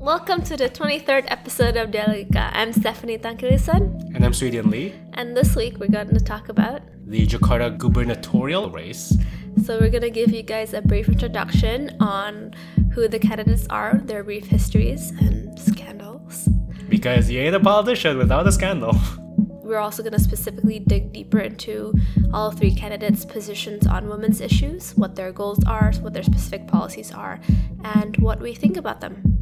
Welcome to the 23rd episode of Dialogica. I'm Stephanie Tangkilisan, And I'm Swedian Lee. and this week we're going to talk about. The Jakarta gubernatorial race. So, we're going to give you guys a brief introduction on who the candidates are, their brief histories, and scandals. Because you ain't a politician without a scandal. We're also going to specifically dig deeper into all three candidates' positions on women's issues, what their goals are, what their specific policies are, and what we think about them.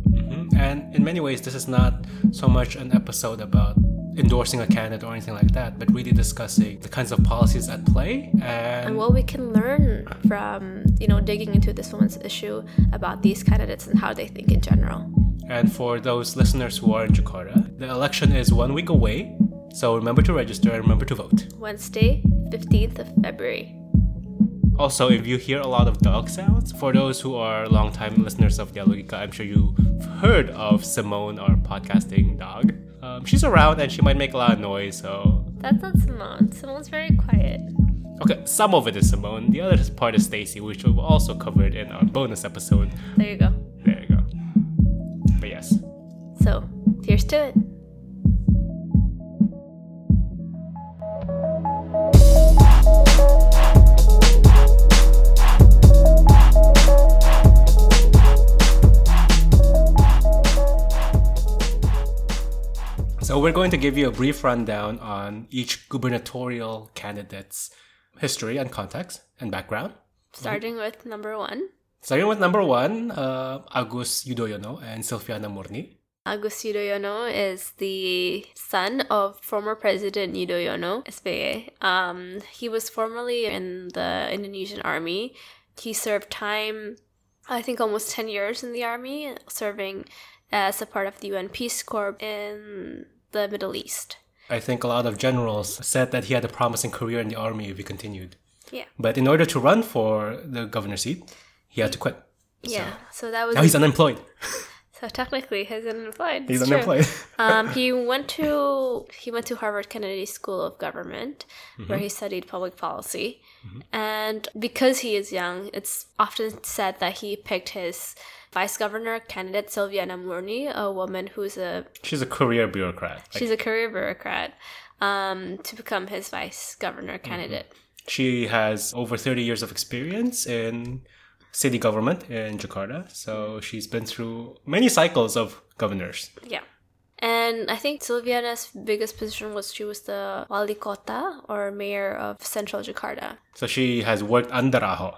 And in many ways, this is not so much an episode about endorsing a candidate or anything like that, but really discussing the kinds of policies at play and, and what we can learn from you know digging into this woman's issue about these candidates and how they think in general and for those listeners who are in Jakarta, the election is one week away. So remember to register and remember to vote. wednesday 15th of february Also, if you hear a lot of dog sounds, for those who are longtime listeners of Dialogica, I'm sure you've heard of Simone, our podcasting dog. Um, she's around and she might make a lot of noise, so. that's not simone simone's very quiet Okay, some of it is Simone, the other part is Stacy, which we've also covered in our bonus episode. there you go There you go. But yes. so here's to it So we're going to give you a brief rundown on each gubernatorial candidate's history and context and background. starting with number one Starting with number one, uh, Agus Yudhoyono and Sylviana Murni. Agus Yudhoyono is the son of former President Yudhoyono SBY. Um, he was formerly in the Indonesian army. He served time, I think, almost 10 years in the army, serving as a part of the UN Peace Corps in the Middle East. I think a lot of generals said that he had a promising career in the army if he continued. Yeah. But in order to run for the governor seat, he had to quit. Yeah. So that was. Now he's unemployed. so technically, he's unemployed. He's true. unemployed. um, he went to he went to Harvard Kennedy School of Government, where he studied public policy. And because he is young, it's often said that he picked his vice governor candidate Sylviana Murni, a woman who's a She's a career bureaucrat. Like, she's a career bureaucrat, um, to become his vice governor candidate. she has over 30 years of experience in city government in Jakarta. So she's been through many cycles of governors. Yeah. And I think Sylviana's biggest position was she was the wali kota or mayor of central Jakarta. So she has worked under Ahok.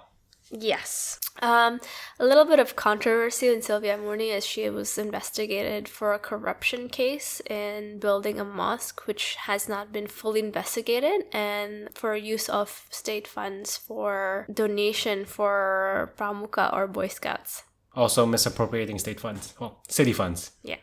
Yes. Um, a little bit of controversy in Sylviana Murni as she was investigated for a corruption case in building a mosque, which has not been fully investigated, and for use of state funds for donation for Pramuka or Boy Scouts. Also misappropriating state funds. Well, city funds. Yeah.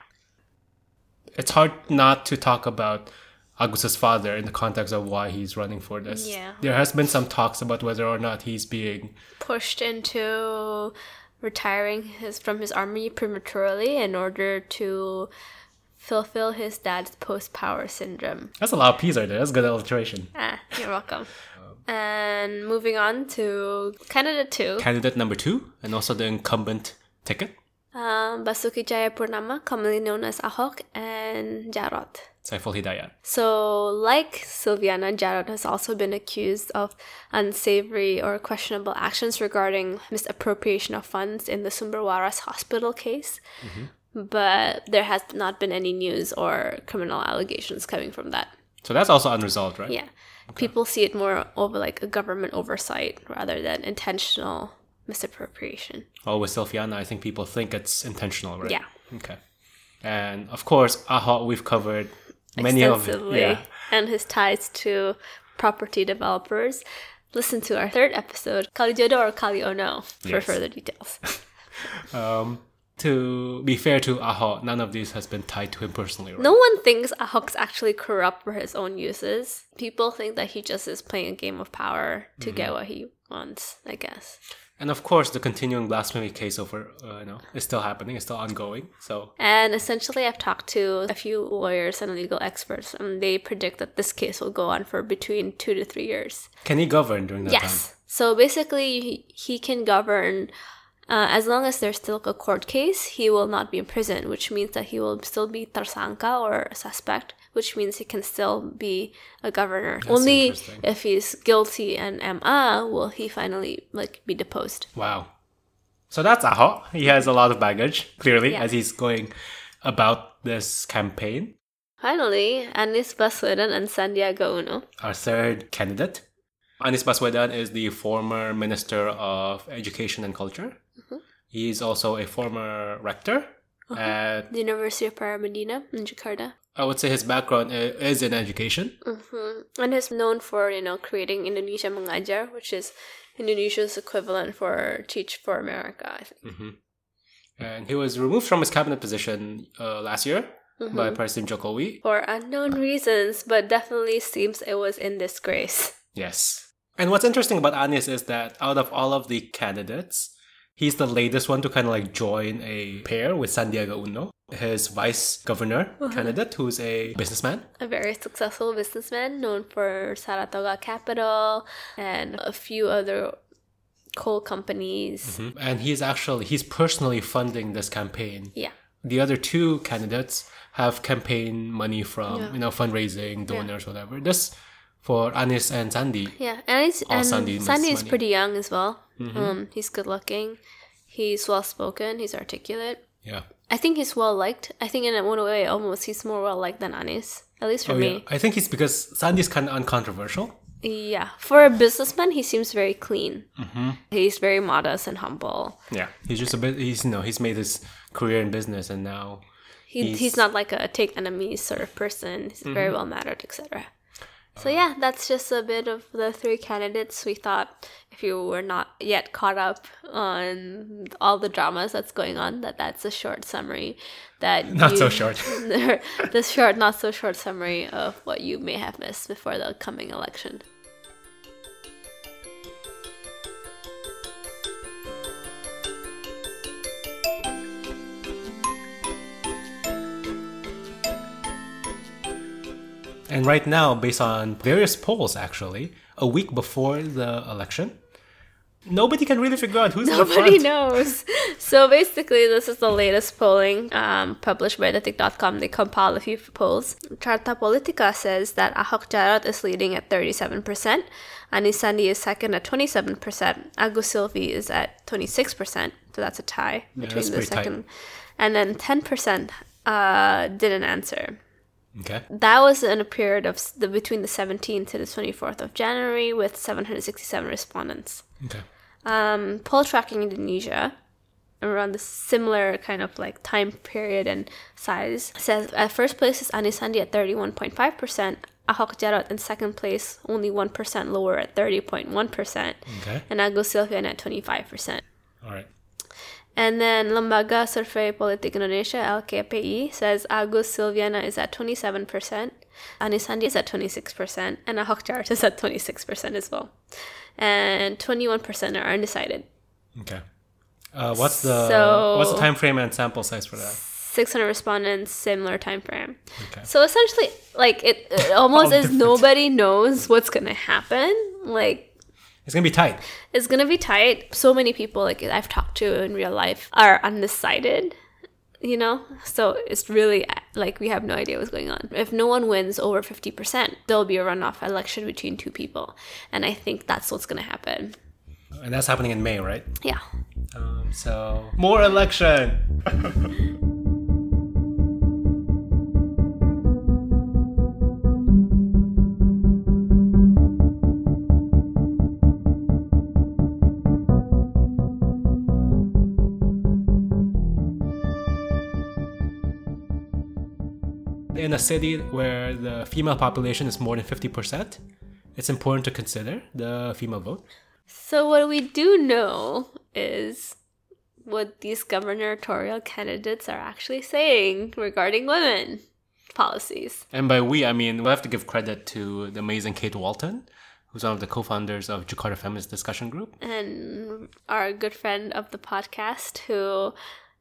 It's hard not to talk about Agus's father in the context of why he's running for this. Yeah. There has been some talks about whether or not he's being Pushed into retiring his from his army prematurely in order to fulfill his dad's post power syndrome. That's a lot of P's right there. That's good alliteration. Ah, you're welcome. And moving on to candidate two, Candidate number two, and also the incumbent ticket, um, Basuki Tjahaja Purnama, commonly known as Ahok, and Djarot. Saiful Hidayat. So, like Sylviana, Djarot has also been accused of unsavory or questionable actions regarding misappropriation of funds in the Sumber Waras hospital case. But there has not been any news or criminal allegations coming from that. So that's also unresolved, right? Yeah. People see it more over like a government oversight rather than intentional misappropriation. Well, with Sylviana, I think people think it's intentional, right? Yeah. Okay. And of course, Ahok, we've covered many of it. Yeah. And his ties to property developers. Listen to our third episode, Kalijodo or Kaliono, for Yes. further details. Um, to be fair to Ahok, none of these has been tied to him personally, right? no one thinks Ahok's actually corrupt for his own uses. People think that he just is playing a game of power to Mm-hmm. get what he wants, I guess. And of course, the continuing blasphemy case over, uh, you know, is still happening, It's still ongoing. So And essentially, I've talked to a few lawyers and legal experts, and they predict that this case will go on for between two to three years. can he govern during that Yes. So basically, he, he can govern Uh, as long as there's still a court case, he will not be in prison, which means that he will still be tersangka or a suspect, which means he can still be a governor. Only if he's guilty and MA will he finally like be deposed. Wow. So that's Ahok. He has a lot of baggage, clearly, Yeah. as he's going about this campaign. Finally, Anies Baswedan and Sandiaga Uno. Our third candidate. Anies Baswedan is the former Minister of Education and Culture. Mm-hmm. He's also a former rector Uh-huh. at, The University of Paramadina in Jakarta. I would say his background is in education. hmm And he's known for, you know, creating Indonesia Mengajar, which is Indonesia's equivalent for Teach for America, I think. hmm And he was removed from his cabinet position uh, last year Mm-hmm. by President Jokowi. For unknown reasons, but definitely seems it was in disgrace. Yes. And what's interesting about Anies is that out of all of the candidates, he's the latest one to kind of like join a pair with Sandiaga Uno, his vice governor Uh-huh. candidate, who's a businessman. A very successful businessman known for Saratoga Capital and a few other coal companies. Mhm. And he's actually he's personally funding this campaign. Yeah. The other two candidates have campaign money from Yeah. you know fundraising, donors, whatever. This for Anies and Sandy. Yeah, All and Sandy Sandy, is money. pretty young as well. Um, he's good looking. He's well spoken. He's articulate. Yeah. I think he's well liked. I think in one way, almost he's more well liked than Anies. At least for Oh, yeah. me. I think it's because Sandy's kind of uncontroversial. Yeah. For a businessman, he seems very clean. Mm-hmm. He's very modest and humble. Yeah. He's just a bit. He's you know he's made his career in business and now He, He's- Mm-hmm. he's, not like a take enemies sort of person. He's very well mannered, etc. So yeah, that's just a bit of the three candidates. We thought if you were not yet caught up on all the dramas that's going on, that that's a short summary. That Not so short. the short, not so short summary of what you may have missed before the coming election. And right now, based on various polls, actually, a week before the election, nobody can really figure out who's Nobody knows. So basically, this is the latest polling um, published by Detik.com. They compile a few polls. Charta Politika says that Ahok Djarot is leading at 37%, Anies Sandi is second at 27%, Agus Silvi is at 26%, so that's a tie between the pretty tight. second. And then 10% uh, didn't answer. Okay. That was in a period of the between the 17th to the 24th of January with 767 respondents. Okay. Um, Poltracking Indonesia around the similar kind of like time period and size says at first place is Anies Sandi at 31.5%, Ahok Djarot in second place only 1% lower at 30.1%, Okay. and Agus Silvian at 25%. All right. And then Lembaga Survey Politik Indonesia LKPI says Agus Sylviana is at 27%, Anies Sandi is at 26%, and Ahok Djarot is at 26% as well. And 21% are undecided. Okay. Uh, what's the So- what's the time frame and sample size for that? 600 respondents, similar time frame. Okay. So essentially, like it, it almost is different. nobody knows what's gonna happen. Like It's gonna be tight. it's gonna be tight. So many people like I've talked to in real life are undecided. You know, so it's really like we have no idea what's going on. If no one wins over fifty percent, there'll be a runoff election between two people, and I think that's what's gonna happen. And that's happening in May, right? Yeah. Um, so more election. In a city where the female population is more than 50%, it's important to consider the female vote. So what we do know is what these gubernatorial candidates are actually saying regarding women policies. And by we, I mean we have to give credit to the amazing Kate Walton, who's one of the co-founders of Jakarta Feminist Discussion Group. And our good friend of the podcast who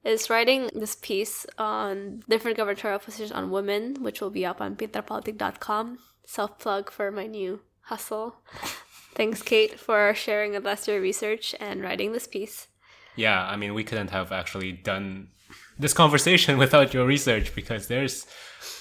is writing this piece on different gubernatorial positions on women, which will be up on pinterpolitik.com. Self plug for my new hustle. Thanks, Kate, for sharing with us your research and writing this piece. Yeah, I mean, we couldn't have actually done this conversation without your research because there's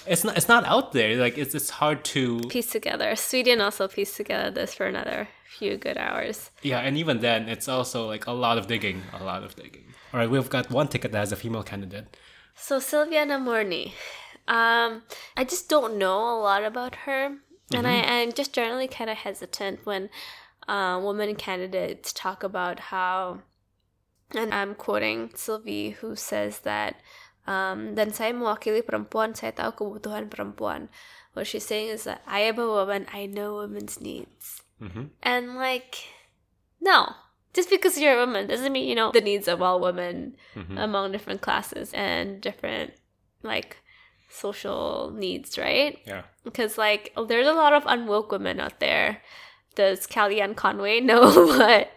it's not it's not out there. Like it's it's hard to Piece together. Sweden also pieced together this for another few good hours. yeah, and even then, it's also like a lot of digging, a lot of digging. All right, we've got one ticket that has a female candidate. So Sylviana Murni, um, I just don't know a lot about her, and I, I'm just generally kind of hesitant when uh, women candidates talk about how, and I'm quoting Sylvie, who says that, um, dan saya mewakili perempuan, saya tahu kebutuhan perempuan. What she's saying is that I am a woman, I know women's needs, Mhm. and like, no. Just because you're a woman doesn't mean you know the needs of all women Mhm. among different classes and different like social needs, right? Yeah. Because like there's a lot of unwoke women out there. Does Kellyanne Conway know what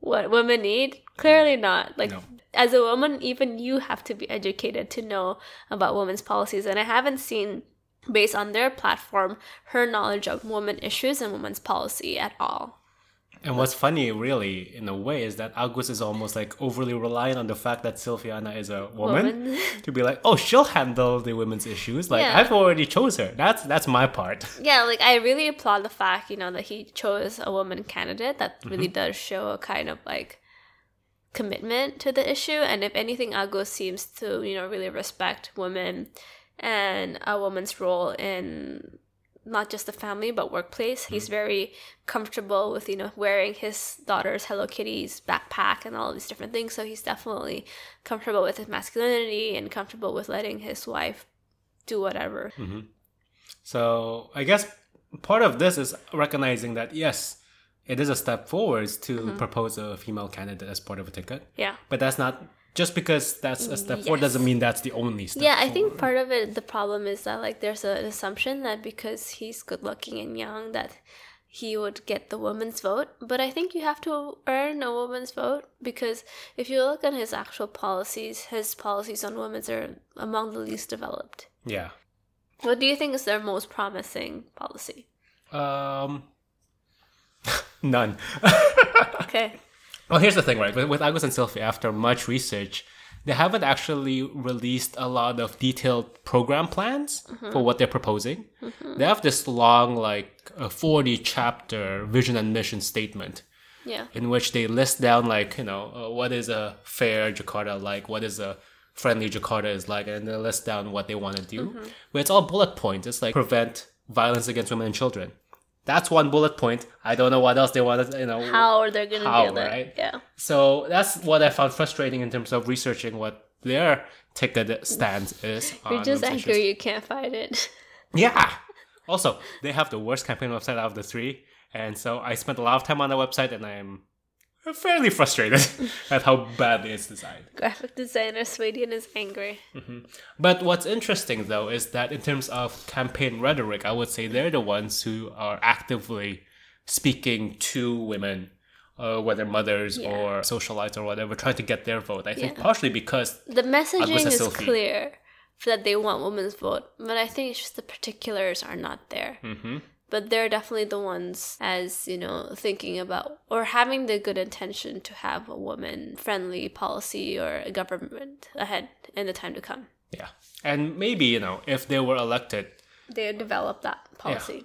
what women need? Clearly not. Like No. as a woman, even you have to be educated to know about women's policies. And I haven't seen based on their platform her knowledge of women issues and women's policy at all. And what's funny, really, in a way, is that Agus is almost like overly reliant on the fact that Sylviana is a woman, Woman. to be like, oh, she'll handle the women's issues. Like Yeah. I've already chose her. That's that's my part. Yeah, like I really applaud the fact, you know, that he chose a woman candidate. That really mm-hmm. does show a kind of like commitment to the issue. And if anything, Agus seems to, you know, really respect women and a woman's role in not just the family but workplace. He's very comfortable with, you know, wearing his daughter's Hello Kitty's backpack and all these different things. So he's definitely comfortable with his masculinity and comfortable with letting his wife do whatever. So I guess part of this is recognizing that yes, it is a step forwards to Mm-hmm. propose a female candidate as part of a ticket. Yeah. But that's not just because that's a step forward Yes. doesn't mean that's the only step. Yeah, I think part of it, the problem is that like there's an assumption that because he's good looking and young, that he would get the woman's vote. But I think you have to earn a woman's vote because if you look at his actual policies, his policies on women are among the least developed. Yeah. What do you think is their most promising policy? Um. None. Okay. Well, here's the thing, right? With, with Agus and Sylvie, after much research, they haven't actually released a lot of detailed program plans mm-hmm. for what they're proposing. Mm-hmm. They have this long, like, a 40 chapter vision and mission statement Yeah. in which they list down, like, you know, uh, what is a fair Jakarta like, what is a friendly Jakarta is like, and they list down what they want to do. Mm-hmm. But it's all bullet points. It's like prevent violence against women and children. That's one bullet point. I don't know what else they want to, you know. How are they going to do that? right? Yeah. So that's what I found frustrating in terms of researching what their ticket stance is. You're just angry issues. you can't find it. Yeah. Also, they have the worst campaign website out of the three, and so I spent a lot of time on the website, and I'm fairly frustrated at how badly it's designed. Graphic designer Swedian is angry. But what's interesting though is that in terms of campaign rhetoric, I would say they're the ones who are actively speaking to women, uh, whether mothers Yeah. or socialites or whatever, trying to get their vote. I think Yeah. partially because The messaging is clear that they want women's vote, but I think it's just the particulars are not there. mm-hmm, But they're definitely the ones, as you know, thinking about or having the good intention to have a woman-friendly policy or a government ahead in the time to come. yeah, and maybe you know if they were elected, They would develop that policy.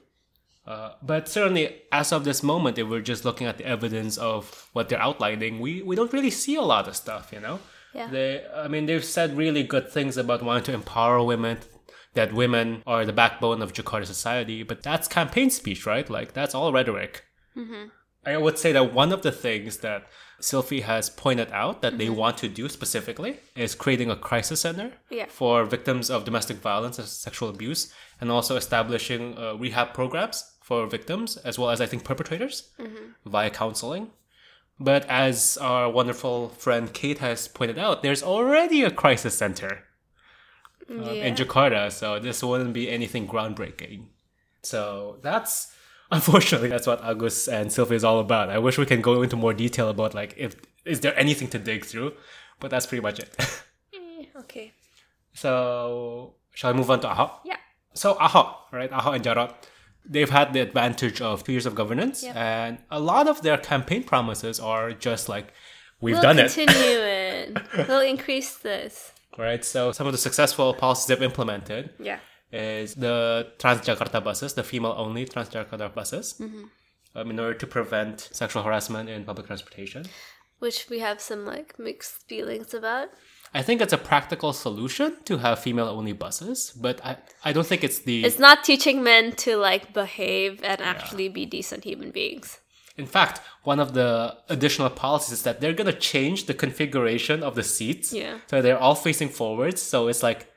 Uh, but certainly, as of this moment, if we're just looking at the evidence of what they're outlining, we, we don't really see a lot of stuff, you know? Yeah. They, I mean, they've said really good things about wanting to empower women, that women are the backbone of Jakarta society, but that's campaign speech, right? Like, that's all rhetoric. Mm-hmm. I would say that one of the things that Sylvie has pointed out that they mm-hmm. want to do specifically is creating a crisis center Yeah. for victims of domestic violence and sexual abuse, and also establishing uh, rehab programs for victims as well as I think perpetrators mm-hmm. via counseling. But as our wonderful friend Kate has pointed out, there's already a crisis center uh, Yeah. in Jakarta, so this wouldn't be anything groundbreaking. So that's unfortunately that's what Agus and Sylvie is all about. I wish we can go into more detail about like if is there anything to dig through, but that's pretty much it. Eh, okay. so shall I move on to Ahok? Yeah. So Ahok, right? Ahok and Djarot, they've had the advantage of two years of governance, Yep. and a lot of their campaign promises are just like we've we'll done it. continue it. We'll increase this. Right. So some of the successful policies they've implemented Yeah. is the Transjakarta buses, the female-only Transjakarta buses, Mm-hmm. um, in order to prevent sexual harassment in public transportation. Which we have some like mixed feelings about. I think it's a practical solution to have female-only buses, but I, I don't think it's the. It's not teaching men to like behave and actually be decent human beings. In fact, one of the additional policies is that they're gonna change the configuration of the seats. Yeah. So they're all facing forwards. So it's like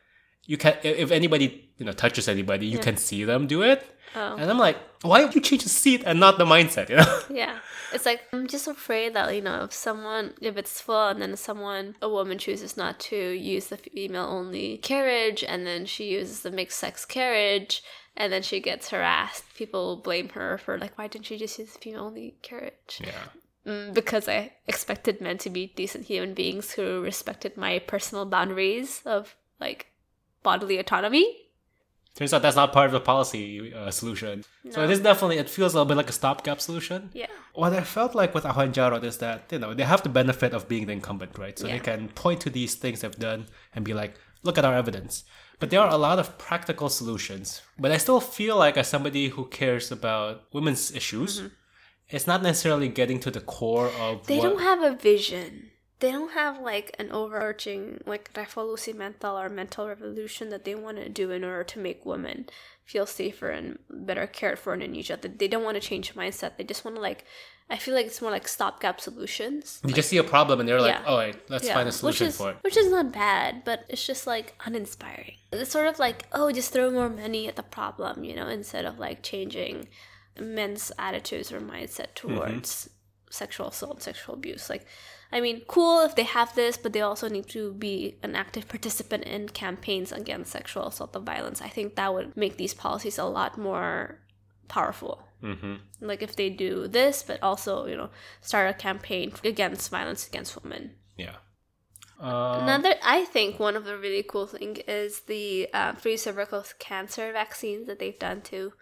you can if anybody you know touches anybody, you can see them do it. Oh. And I'm like, why would you change the seat and not the mindset? You know. Yeah. It's like I'm just afraid that, you know, if someone if it's full and then someone a woman chooses not to use the female only carriage and then she uses the mixed sex carriage and then she gets harassed, people blame her for like why didn't she just use the female only carriage? yeah. Mm, because I expected men to be decent human beings who respected my personal boundaries of like bodily autonomy. Turns out that's not part of the policy uh, solution. So it is definitely it feels a little bit like a stopgap solution. Yeah. What I felt like with Ahwan Jarot is that you know they have the benefit of being the incumbent, right? So Yeah. they can point to these things they've done and be like, "Look at our evidence." But there are a lot of practical solutions. But I still feel like, as somebody who cares about women's issues, it's not necessarily getting to the core of Mm-hmm. They what. don't have a vision. They don't have like an overarching like revolusi mental or mental revolution that they want to do in order to make women feel safer and better cared for in Indonesia. They they don't want to change mindset. They just want to like. I feel like it's more like stopgap solutions. you just see a problem and they're like, Yeah. "Oh, wait, let's find a solution which is, for it." Which is not bad, but it's just like uninspiring. It's sort of like, oh, just throw more money at the problem, you know, instead of like changing men's attitudes or mindset towards mm-hmm. sexual assault, sexual abuse. Like, I mean, cool if they have this, but they also need to be an active participant in campaigns against sexual assault and violence. I think that would make these policies a lot more powerful hmm like if they do this but also you know start a campaign against violence against women Yeah. Um, another i think one of the really cool thing is the uh, free cervical cancer vaccines that they've done to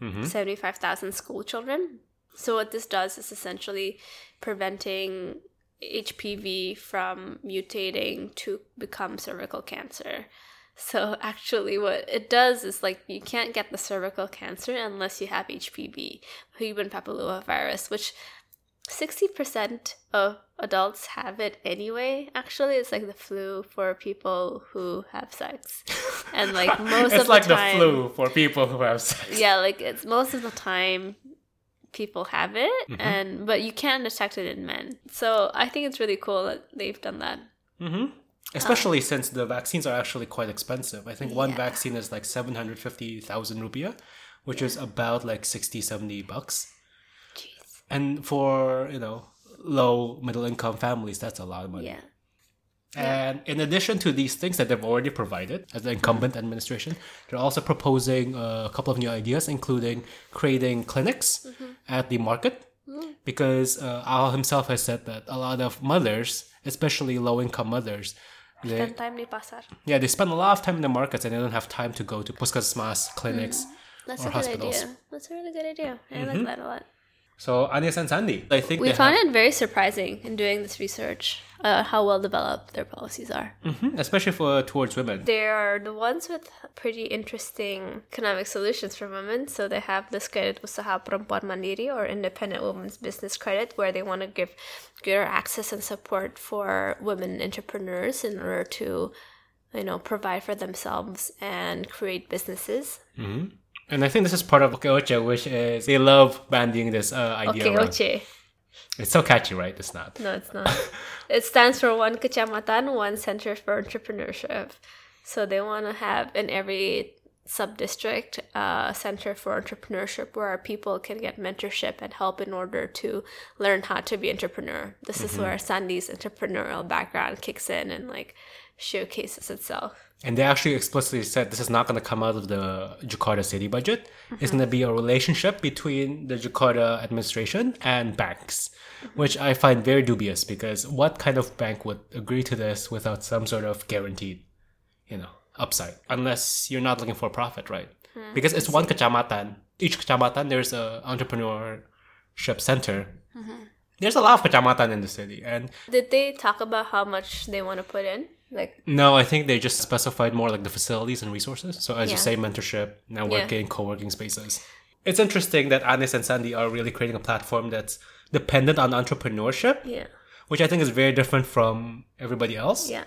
mhm. 75000 school children so what this does is essentially preventing hpv from mutating to become cervical cancer so actually what it does is like you can't get the cervical cancer unless you have hpv human papillomavirus which 60% of adults have it anyway. Actually it's like the flu for people who have sex. And like most of like the time It's like the flu for people who have sex. yeah like it's most of the time people have it Mm-hmm. and but you can detect it in men. So i think it's really cool that they've done that. Hmm Especially um, since the vaccines are actually quite expensive. I think one Yeah. vaccine is like 750,000 rupiah, which is about like 60, 70 bucks. jeez And for, you know, low middle income families, that's a lot of money. yeah And in addition to these things that they've already provided as the incumbent administration, they're also proposing a couple of new ideas, including creating clinics mm-hmm. at the market. Mm. Because uh, Al himself has said that a lot of mothers, especially low income mothers, they, spend time pasar. Yeah, they spend a lot of time in the markets and they don't have time to go to puskesmas clinics. Mm-hmm. that's Or hospitals. idea. that's a really good idea. I like mm-hmm. that a lot So Anies and Sandy, I think we they found have, it very surprising in doing this research uh, how well developed their policies are Mhm, especially for towards women. they are the ones with pretty interesting economic solutions for women. So they have this credit Usaha Perempuan Mandiri or Independent Women's Business Credit, where they want to give greater access and support for women entrepreneurs in order to, you know, provide for themselves and create businesses. And I think this is part of OK OCE, which is they love banding this uh, idea. Okay, around. OCE. It's so catchy, right? It's not. No, it's not. it stands for one kecamatan, one center for entrepreneurship. So they want to have in every sub-district uh, center for entrepreneurship where people can get mentorship and help in order to learn how to be entrepreneur. This is mm-hmm. where Sandy's entrepreneurial background kicks in and like showcases itself. And they actually explicitly said this is not going to come out of the Jakarta city budget. It's mm-hmm. going to be a relationship between the Jakarta administration and banks, mm-hmm. which I find very dubious because what kind of bank would agree to this without some sort of guaranteed, you know, upside? Unless you're not looking for profit, right? Hmm. Because it's one kecamatan. Each kecamatan, there's a entrepreneurship center. Mm-hmm. there's a lot of kecamatan in the city, and Did they talk about how much they want to put in? Like, no, I think they just specified more like the facilities and resources. So as you say, mentorship, networking, co-working spaces. It's interesting that Anies and Sandy are really creating a platform that's dependent on entrepreneurship, yeah. which I think is very different from everybody else. Yeah.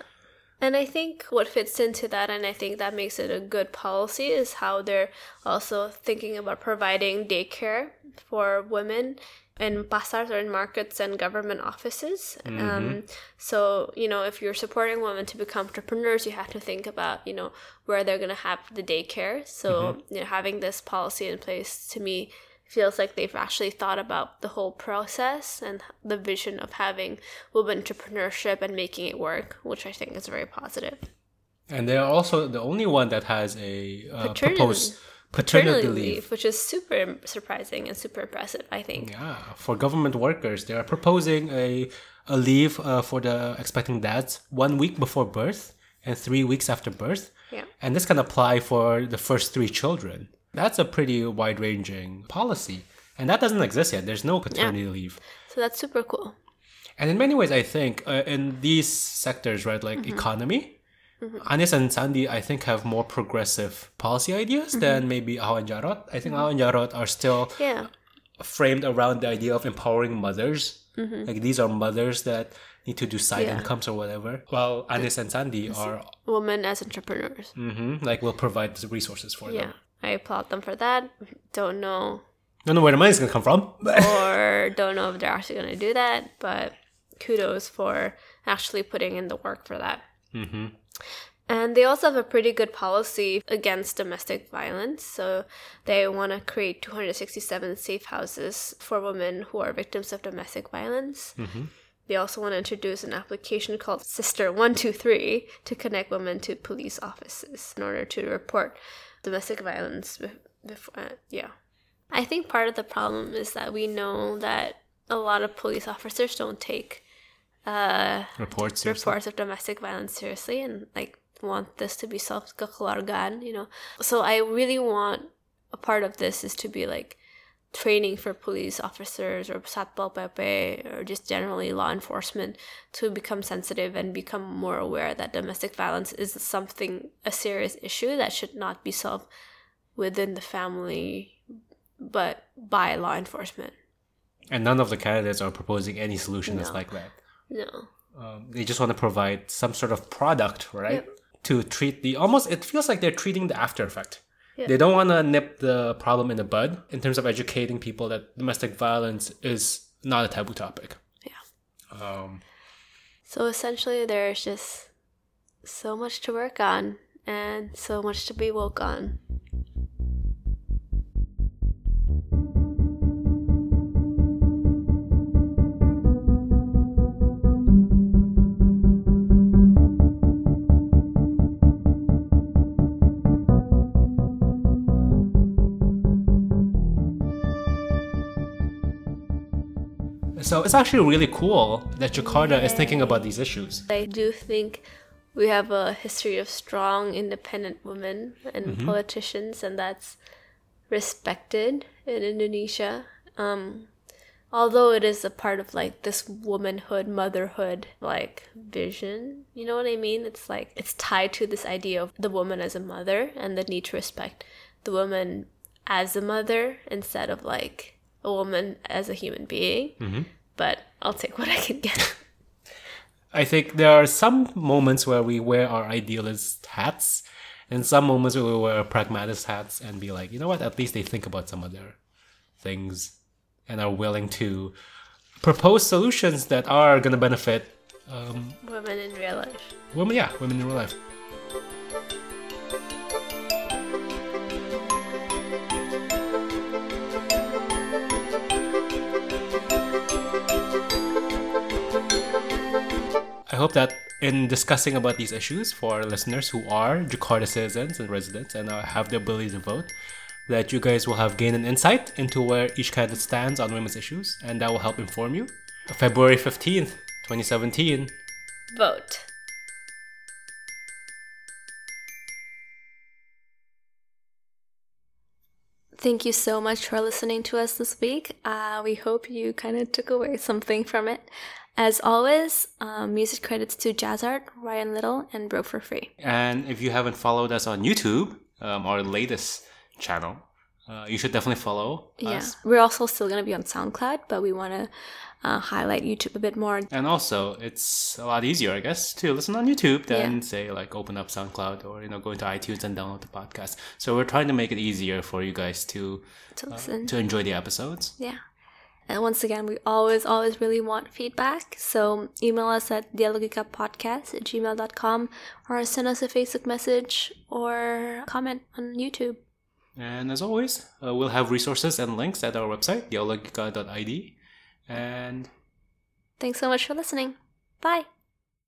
And I think what fits into that, and I think that makes it a good policy, is how they're also thinking about providing daycare for women in pasars or in markets and government offices. Um, so, you know, if you're supporting women to become entrepreneurs, you have to think about, you know, where they're going to have the daycare. So, you know, having this policy in place to me feels like they've actually thought about the whole process and the vision of having women entrepreneurship and making it work, which I think is very positive. And they're also the only one that has a uh, Paternity- proposed paternity, Paternity leave. leave, which is super surprising and super impressive, I think. Yeah, for government workers, they are proposing a a leave uh, for the expecting dads one week before birth and three weeks after birth, Yeah. and this can apply for the first three children. That's a pretty wide ranging policy, and that doesn't exist yet. There's no paternity leave. So that's super cool. And in many ways, I think uh, in these sectors, right, like economy, Anies and Sandy, I think, have more progressive policy ideas than maybe Ahok and Djarot. I think Ahok and Djarot are still Yeah. framed around the idea of empowering mothers. Like these are mothers that need to do side Yeah. incomes or whatever. While Anies and Sandy are Women as entrepreneurs. mhm, like will provide the resources for Yeah. them. I applaud them for that. Don't know Don't know where the money's gonna come from. or don't know if they're actually to do that, but kudos for actually putting in the work for that. Mm-hmm. And they also have a pretty good policy against domestic violence. So they want to create 267 safe houses for women who are victims of domestic violence. Mm-hmm. They also want to introduce an application called Sister 123 to connect women to police offices in order to report domestic violence before. Uh, yeah. I think part of the problem is that we know that a lot of police officers don't take uh, Reports. reports of domestic violence seriously and like want this to be self kekeluargaan, you know. So I really want a part of this is to be like training for police officers or pp or just generally law enforcement to become sensitive and become more aware that domestic violence is something a serious issue that should not be solved within the family but by law enforcement. And none of the candidates are proposing any solution that's No. like that. No. Um, they just want to provide some sort of product, right? Yep. To treat the almost, it feels like they're treating the after effect. Yeah. They don't want to nip the problem in the bud in terms of educating people that domestic violence is not a taboo topic. Yeah. Um, So essentially, there's just so much to work on and so much to be woke on. So it's actually really cool that Jakarta is thinking about these issues. I do think we have a history of strong, independent women and politicians, and that's respected in Indonesia. Um, although it is a part of like this womanhood, motherhood like vision, you know what I mean? It's like it's tied to this idea of the woman as a mother and the need to respect the woman as a mother instead of like a woman as a human being. But I'll take what I can get. I think there are some moments where we wear our idealist hats, and some moments where we wear our pragmatist hats and be like, you know what? At least they think about some other things and are willing to propose solutions that are going to benefit um, women in real life. women. Yeah, women in real life. I hope that in discussing about these issues for our listeners who are Jakarta citizens and residents and uh, have the ability to vote, that you guys will have gained an insight into where each candidate stands on women's issues, and that will help inform you. February 15th, 2017. Vote. Thank you so much for listening to us this week. Uh, we hope you kind of took away something from it. As always, um, music credits to Jazzart, Ryan Little, and Broke for Free. And if you haven't followed us on YouTube, um, our latest channel, uh, you should definitely follow Yeah, us. we're also still going to be on SoundCloud, but we want to uh, highlight YouTube a bit more. And also, it's a lot easier, I guess, to listen on YouTube than Yeah. say like open up SoundCloud or you know go into iTunes and download the podcast. So we're trying to make it easier for you guys to To uh, listen. to enjoy the episodes. Yeah. And once again, we always, always really want feedback. So email us at dialogicapodcast at gmail.com or send us a Facebook message or comment on YouTube. And as always, uh, we'll have resources and links at our website, dialogica.id. And Thanks so much for listening. Bye.